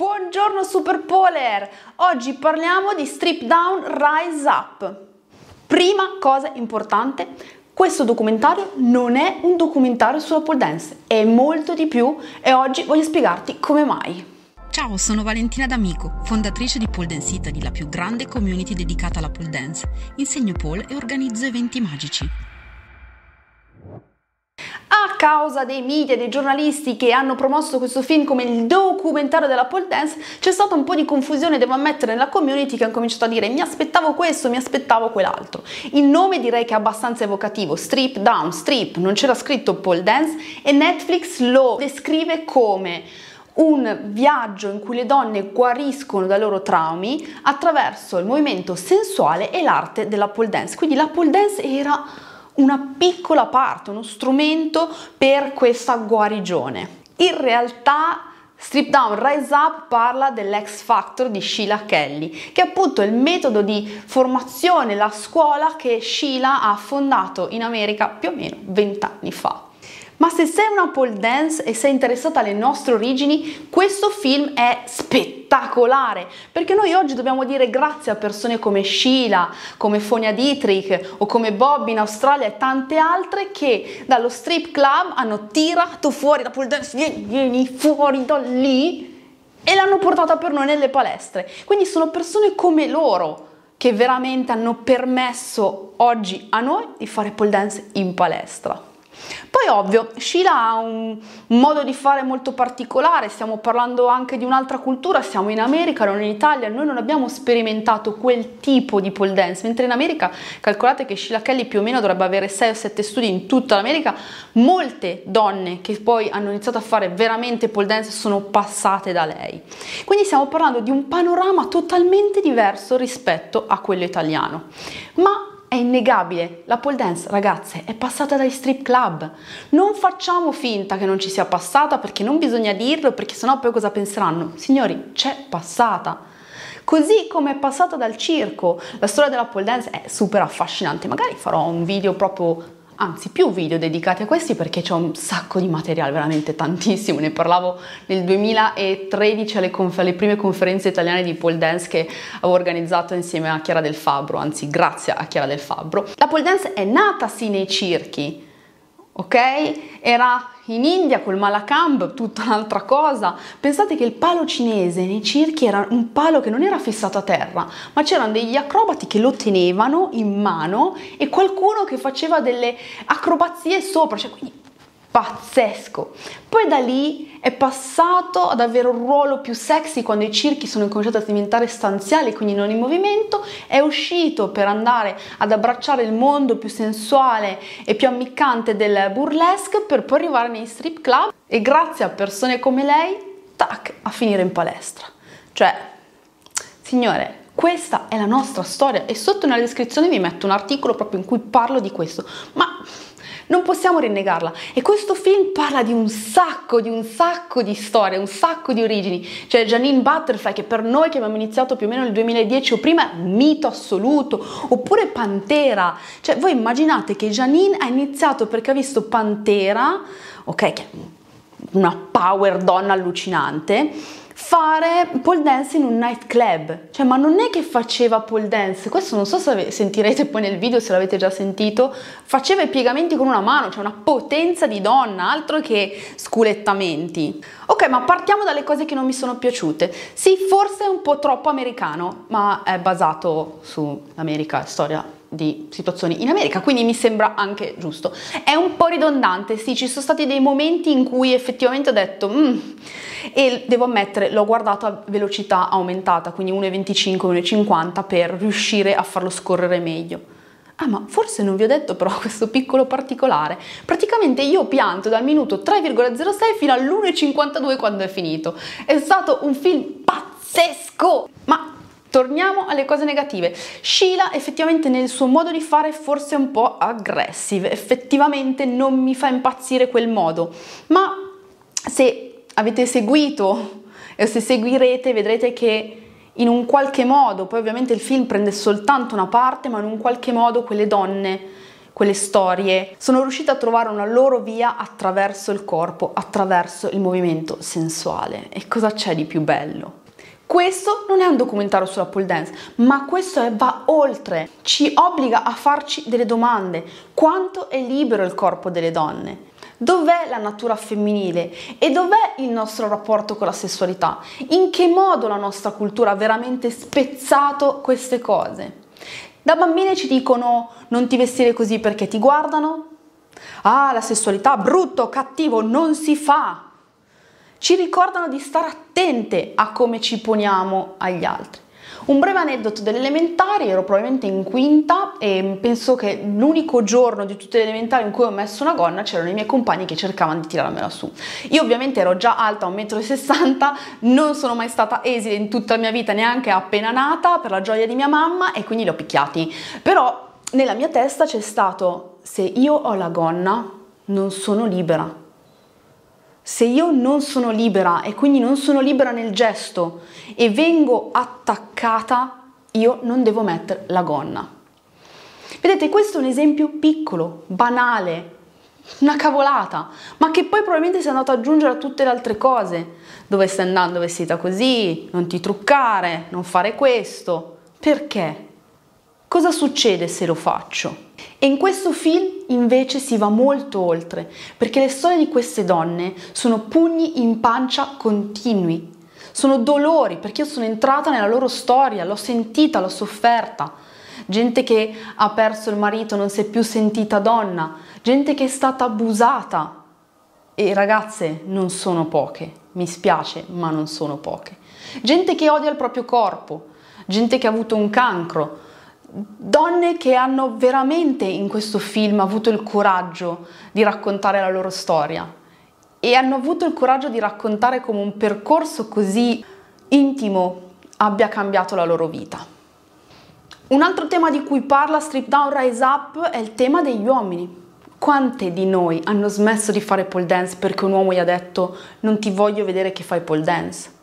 Buongiorno Super Polar! Oggi parliamo di Strip Down Rise Up. Prima cosa importante, questo documentario non è un documentario sulla pole dance, è molto di più e oggi voglio spiegarti come mai. Ciao, sono Valentina D'Amico, fondatrice di Pole Dance Italy, la più grande community dedicata alla pole dance. Insegno pole e organizzo eventi magici causa dei media, dei giornalisti che hanno promosso questo film come il documentario della pole dance, c'è stata un po' di confusione, devo ammettere, nella community che hanno cominciato a dire mi aspettavo questo, mi aspettavo quell'altro. Il nome direi che è abbastanza evocativo, Strip Down, Strip, non c'era scritto pole dance e Netflix lo descrive come un viaggio in cui le donne guariscono dai loro traumi attraverso il movimento sensuale e l'arte della pole dance. Quindi la pole dance era una piccola parte, uno strumento per questa guarigione. In realtà Strip Down Rise Up parla dell'X Factor di Sheila Kelly, che è appunto il metodo di formazione, la scuola che Sheila ha fondato in America più o meno 20 anni fa. Ma se sei una pole dance e sei interessata alle nostre origini, questo film è spettacolare, perché noi oggi dobbiamo dire grazie a persone come Sheila, come Fonia Dietrich o come Bobby in Australia e tante altre che dallo strip club hanno tirato fuori la pole dance, vieni, vieni fuori da lì e l'hanno portata per noi nelle palestre. Quindi sono persone come loro che veramente hanno permesso oggi a noi di fare pole dance in palestra. Poi ovvio, Sheila ha un, modo di fare molto particolare, stiamo parlando anche di un'altra cultura, siamo in America, non in Italia, noi non abbiamo sperimentato quel tipo di pole dance, mentre in America calcolate che Sheila Kelly più o meno dovrebbe avere 6 o 7 studi in tutta l'America, molte donne che poi hanno iniziato a fare veramente pole dance sono passate da lei. Quindi stiamo parlando di un panorama totalmente diverso rispetto a quello italiano. Ma è innegabile, la pole dance, ragazze, è passata dai strip club. Non facciamo finta che non ci sia passata perché non bisogna dirlo, perché sennò poi cosa penseranno? Signori, c'è passata. Così come è passata dal circo. La storia della pole dance è super affascinante. Magari farò un video proprio anzi più video dedicati a questi perché c'è un sacco di materiale, veramente tantissimo. Ne parlavo nel 2013 alle, conf- alle, prime conferenze italiane di pole dance che avevo organizzato insieme a Chiara del Fabbro, anzi grazie a Chiara del Fabbro. La pole dance è nata sì nei circhi, ok? Era in India col Malakambh, tutta un'altra cosa. Pensate che il palo cinese nei circhi era un palo che non era fissato a terra, ma c'erano degli acrobati che lo tenevano in mano e qualcuno che faceva delle acrobazie sopra, cioè quindi pazzesco. Poi da lì è passato ad avere un ruolo più sexy quando i circhi sono cominciati a diventare stanziali, quindi non in movimento, è uscito per andare ad abbracciare il mondo più sensuale e più ammiccante del burlesque per poi arrivare nei strip club e grazie a persone come lei, tac, a finire in palestra. Cioè, signore, questa è la nostra storia e sotto nella descrizione vi metto un articolo proprio in cui parlo di questo. Ma non possiamo rinnegarla. E questo film parla di un sacco, di un sacco di storie, un sacco di origini. C'è Janine Butterfly che per noi che abbiamo iniziato più o meno nel 2010 o prima, mito assoluto, oppure Pantera. Cioè voi immaginate che Janine ha iniziato perché ha visto Pantera, ok, che è una power donna allucinante, fare pole dance in un nightclub. Cioè, ma non è che faceva pole dance, questo non so se sentirete poi nel video se l'avete già sentito, faceva i piegamenti con una mano, cioè una potenza di donna, altro che sculettamenti. Ok, ma partiamo dalle cose che non mi sono piaciute. Sì, forse è un po' troppo americano, ma è basato su America, storia di situazioni in America, quindi mi sembra anche giusto. È un po' ridondante, sì, ci sono stati dei momenti in cui effettivamente ho detto mm, e devo ammettere, l'ho guardato a velocità aumentata, quindi 1,25, 1,50 per riuscire a farlo scorrere meglio. Ah, ma forse non vi ho detto però questo piccolo particolare. Praticamente io pianto dal minuto 3,06 fino all'1,52 quando è finito. È stato un film pazzesco! Ma Torniamo alle cose negative. Sheila effettivamente nel suo modo di fare forse è un po' aggressive, effettivamente non mi fa impazzire quel modo, ma se avete seguito e se seguirete vedrete che in un qualche modo, poi ovviamente il film prende soltanto una parte, ma in un qualche modo quelle donne quelle storie sono riuscite a trovare una loro via attraverso il corpo, attraverso il movimento sensuale. E cosa c'è di più bello? Questo non è un documentario sulla pole dance, ma questo è, va oltre, ci obbliga a farci delle domande. Quanto è libero il corpo delle donne? Dov'è la natura femminile e dov'è il nostro rapporto con la sessualità? In che modo la nostra cultura ha veramente spezzato queste cose? Da bambine ci dicono non ti vestire così perché ti guardano? Ah, la sessualità brutto, cattivo, non si fa ci ricordano di stare attente a come ci poniamo agli altri. Un breve aneddoto delle elementari, ero probabilmente in quinta e penso che l'unico giorno di tutte le elementari in cui ho messo una gonna c'erano i miei compagni che cercavano di tirarmela su. Io ovviamente ero già alta 1,60 m, non sono mai stata esile in tutta la mia vita, neanche appena nata, per la gioia di mia mamma e quindi li ho picchiati. Però nella mia testa c'è stato, se io ho la gonna, non sono libera se io non sono libera e quindi non sono libera nel gesto e vengo attaccata, io non devo mettere la gonna. Vedete, questo è un esempio piccolo, banale, una cavolata, ma che poi probabilmente si è andato ad aggiungere a tutte le altre cose. Dove stai andando vestita così? Non ti truccare, non fare questo. Perché? Cosa succede se lo faccio? E in questo film invece si va molto oltre, perché le storie di queste donne sono pugni in pancia continui, sono dolori, perché io sono entrata nella loro storia, l'ho sentita, l'ho sofferta. Gente che ha perso il marito, non si è più sentita donna, gente che è stata abusata. E ragazze non sono poche, mi spiace, ma non sono poche. Gente che odia il proprio corpo, gente che ha avuto un cancro, donne che hanno veramente in questo film avuto il coraggio di raccontare la loro storia e hanno avuto il coraggio di raccontare come un percorso così intimo abbia cambiato la loro vita. Un altro tema di cui parla Strip Down Rise Up è il tema degli uomini. Quante di noi hanno smesso di fare pole dance perché un uomo gli ha detto non ti voglio vedere che fai pole dance?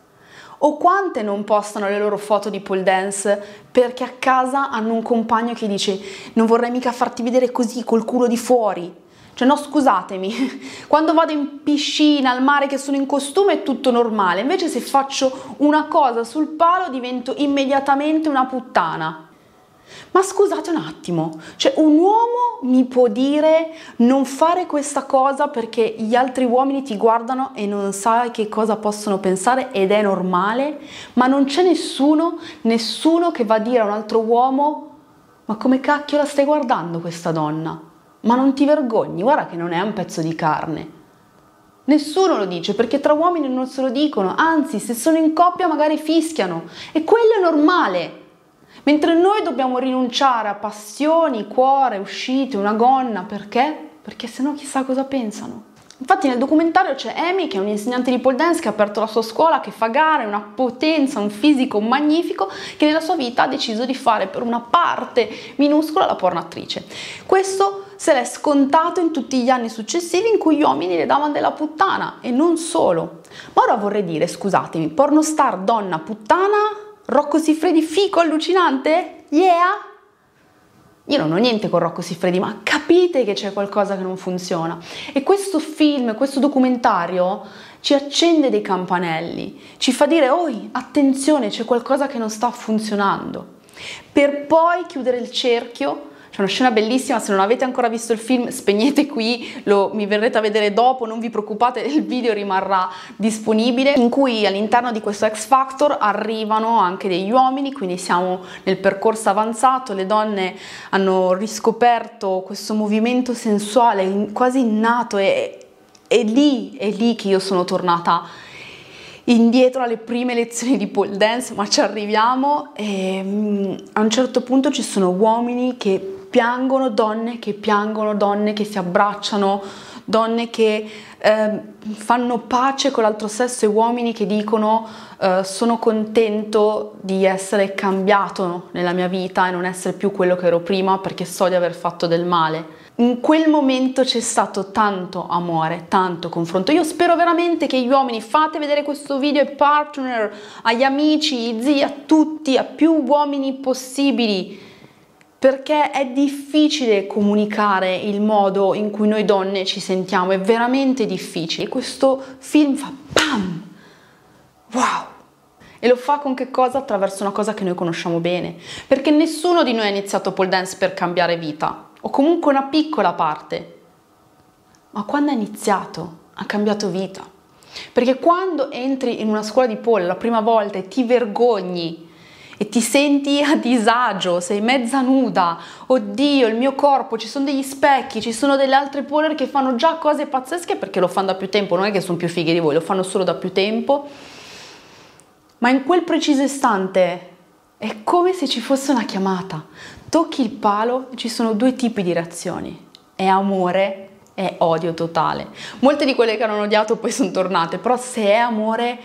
O quante non postano le loro foto di pole dance perché a casa hanno un compagno che dice non vorrei mica farti vedere così col culo di fuori. Cioè no scusatemi, quando vado in piscina, al mare che sono in costume è tutto normale, invece se faccio una cosa sul palo divento immediatamente una puttana. Ma scusate un attimo, cioè un uomo mi può dire non fare questa cosa perché gli altri uomini ti guardano e non sai che cosa possono pensare ed è normale, ma non c'è nessuno, nessuno che va a dire a un altro uomo ma come cacchio la stai guardando questa donna? Ma non ti vergogni, guarda che non è un pezzo di carne. Nessuno lo dice perché tra uomini non se lo dicono, anzi se sono in coppia magari fischiano e quello è normale. Mentre noi dobbiamo rinunciare a passioni, cuore, uscite, una gonna, perché? Perché sennò chissà cosa pensano. Infatti nel documentario c'è Amy che è un insegnante di pole dance che ha aperto la sua scuola, che fa gare, una potenza, un fisico magnifico, che nella sua vita ha deciso di fare per una parte minuscola la pornatrice. Questo se l'è scontato in tutti gli anni successivi in cui gli uomini le davano della puttana e non solo. Ma ora vorrei dire, scusatemi, pornostar donna puttana Rocco Siffredi fico allucinante? Yeah! Io non ho niente con Rocco Siffredi, ma capite che c'è qualcosa che non funziona. E questo film, questo documentario ci accende dei campanelli, ci fa dire, oi, attenzione, c'è qualcosa che non sta funzionando. Per poi chiudere il cerchio c'è una scena bellissima, se non avete ancora visto il film spegnete qui, lo, mi verrete a vedere dopo, non vi preoccupate, il video rimarrà disponibile, in cui all'interno di questo X Factor arrivano anche degli uomini, quindi siamo nel percorso avanzato, le donne hanno riscoperto questo movimento sensuale quasi innato e è lì, è lì che io sono tornata indietro alle prime lezioni di pole dance, ma ci arriviamo e mm, a un certo punto ci sono uomini che piangono donne che piangono, donne che si abbracciano, donne che eh, fanno pace con l'altro sesso e uomini che dicono eh, sono contento di essere cambiato nella mia vita e non essere più quello che ero prima perché so di aver fatto del male. In quel momento c'è stato tanto amore, tanto confronto. Io spero veramente che gli uomini fate vedere questo video ai partner, agli amici, ai zii, a tutti, a più uomini possibili perché è difficile comunicare il modo in cui noi donne ci sentiamo, è veramente difficile. Questo film fa PAM! Wow! E lo fa con che cosa? Attraverso una cosa che noi conosciamo bene. Perché nessuno di noi ha iniziato pole dance per cambiare vita, o comunque una piccola parte. Ma quando ha iniziato, ha cambiato vita. Perché quando entri in una scuola di pole la prima volta e ti vergogni e ti senti a disagio, sei mezza nuda, oddio il mio corpo, ci sono degli specchi, ci sono delle altre poler che fanno già cose pazzesche perché lo fanno da più tempo, non è che sono più fighe di voi, lo fanno solo da più tempo, ma in quel preciso istante è come se ci fosse una chiamata, tocchi il palo e ci sono due tipi di reazioni, è amore e odio totale. Molte di quelle che hanno odiato poi sono tornate, però se è amore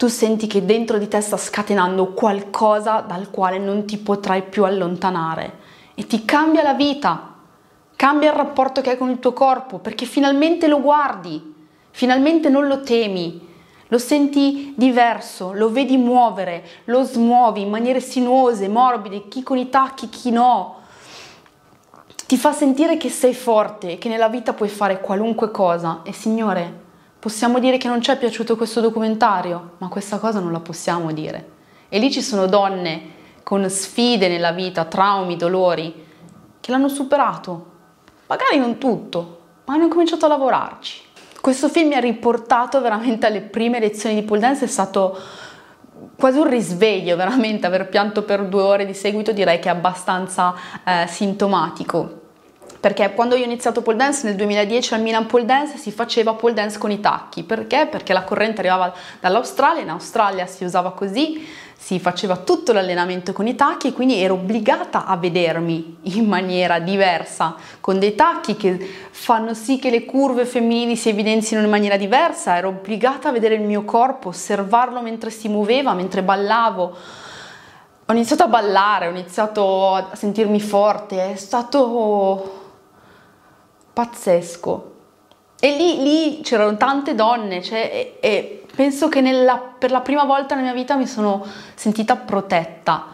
tu senti che dentro di te sta scatenando qualcosa dal quale non ti potrai più allontanare. E ti cambia la vita, cambia il rapporto che hai con il tuo corpo perché finalmente lo guardi, finalmente non lo temi, lo senti diverso, lo vedi muovere, lo smuovi in maniere sinuose, morbide, chi con i tacchi, chi no. Ti fa sentire che sei forte che nella vita puoi fare qualunque cosa. E Signore, Possiamo dire che non ci è piaciuto questo documentario, ma questa cosa non la possiamo dire. E lì ci sono donne con sfide nella vita, traumi, dolori, che l'hanno superato. Magari non tutto, ma hanno cominciato a lavorarci. Questo film mi ha riportato veramente alle prime lezioni di pole dance, è stato quasi un risveglio, veramente aver pianto per due ore di seguito direi che è abbastanza eh, sintomatico perché quando io ho iniziato pole dance nel 2010 al Milan Pole Dance si faceva pole dance con i tacchi, perché? Perché la corrente arrivava dall'Australia, in Australia si usava così, si faceva tutto l'allenamento con i tacchi e quindi ero obbligata a vedermi in maniera diversa, con dei tacchi che fanno sì che le curve femminili si evidenzino in maniera diversa, ero obbligata a vedere il mio corpo, osservarlo mentre si muoveva, mentre ballavo. Ho iniziato a ballare, ho iniziato a sentirmi forte, è stato pazzesco. E lì, lì c'erano tante donne, cioè, e, e penso che nella, per la prima volta nella mia vita mi sono sentita protetta,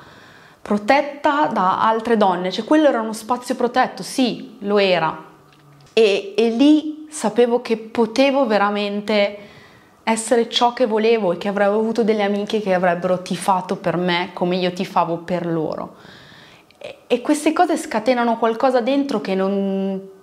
protetta da altre donne, cioè quello era uno spazio protetto, sì, lo era. E, e lì sapevo che potevo veramente essere ciò che volevo e che avrei avuto delle amiche che avrebbero tifato per me come io tifavo per loro. E, e queste cose scatenano qualcosa dentro che non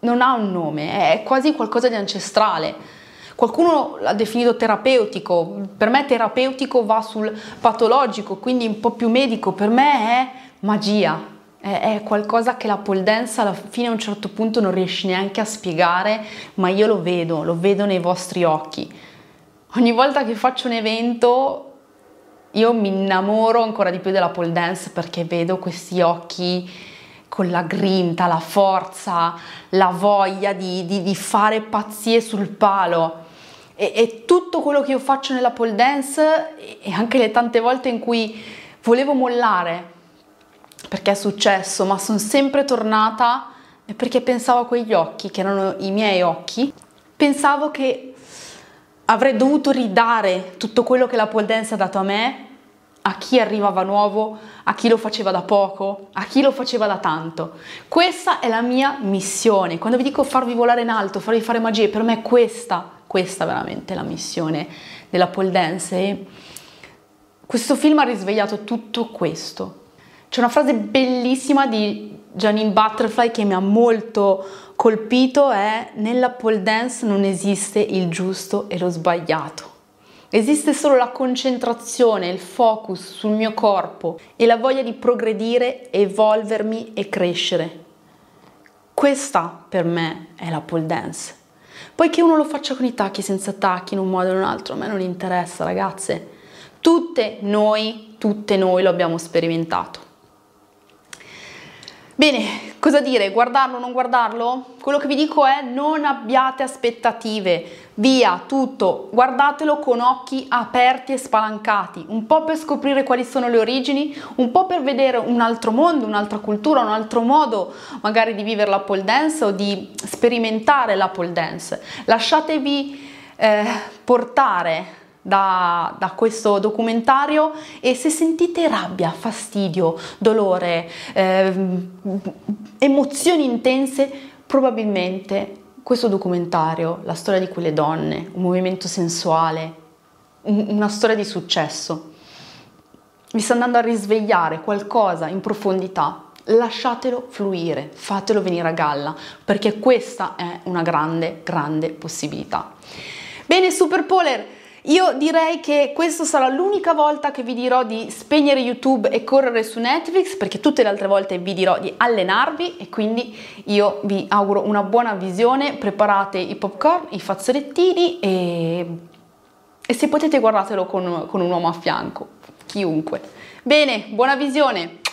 non ha un nome, è quasi qualcosa di ancestrale. Qualcuno l'ha definito terapeutico, per me terapeutico va sul patologico, quindi un po' più medico, per me è magia, è, è qualcosa che la pole dance alla fine a un certo punto non riesci neanche a spiegare, ma io lo vedo, lo vedo nei vostri occhi. Ogni volta che faccio un evento io mi innamoro ancora di più della pole dance perché vedo questi occhi con la grinta, la forza, la voglia di, di, di fare pazzie sul palo. E, e, tutto quello che io faccio nella pole dance e anche le tante volte in cui volevo mollare perché è successo, ma sono sempre tornata perché pensavo a quegli occhi che erano i miei occhi. Pensavo che avrei dovuto ridare tutto quello che la pole dance ha dato a me a chi arrivava nuovo, a chi lo faceva da poco, a chi lo faceva da tanto. Questa è la mia missione. Quando vi dico farvi volare in alto, farvi fare magie, per me è questa, questa veramente la missione della pole dance. E questo film ha risvegliato tutto questo. C'è una frase bellissima di Janine Butterfly che mi ha molto colpito, è nella pole dance non esiste il giusto e lo sbagliato Esiste solo la concentrazione, il focus sul mio corpo e la voglia di progredire, evolvermi e crescere. Questa per me è la pole dance. Poi che uno lo faccia con i tacchi, senza tacchi, in un modo o in un altro, a me non interessa, ragazze. Tutte noi, tutte noi lo abbiamo sperimentato. Bene, cosa dire? Guardarlo non guardarlo? Quello che vi dico è non abbiate aspettative, via tutto, guardatelo con occhi aperti e spalancati, un po' per scoprire quali sono le origini, un po' per vedere un altro mondo, un'altra cultura, un altro modo magari di vivere la pole dance o di sperimentare la pole dance. Lasciatevi eh, portare da, da, questo documentario e se sentite rabbia, fastidio, dolore, eh, emozioni intense, probabilmente questo documentario, la storia di quelle donne, un movimento sensuale, un, una storia di successo, vi sta andando a risvegliare qualcosa in profondità, lasciatelo fluire, fatelo venire a galla, perché questa è una grande, grande possibilità. Bene, Super Polar, io direi che questa sarà l'unica volta che vi dirò di spegnere YouTube e correre su Netflix, perché tutte le altre volte vi dirò di allenarvi e quindi io vi auguro una buona visione, preparate i popcorn, i fazzolettini e, e se potete guardatelo con, con un uomo a fianco, chiunque. Bene, buona visione!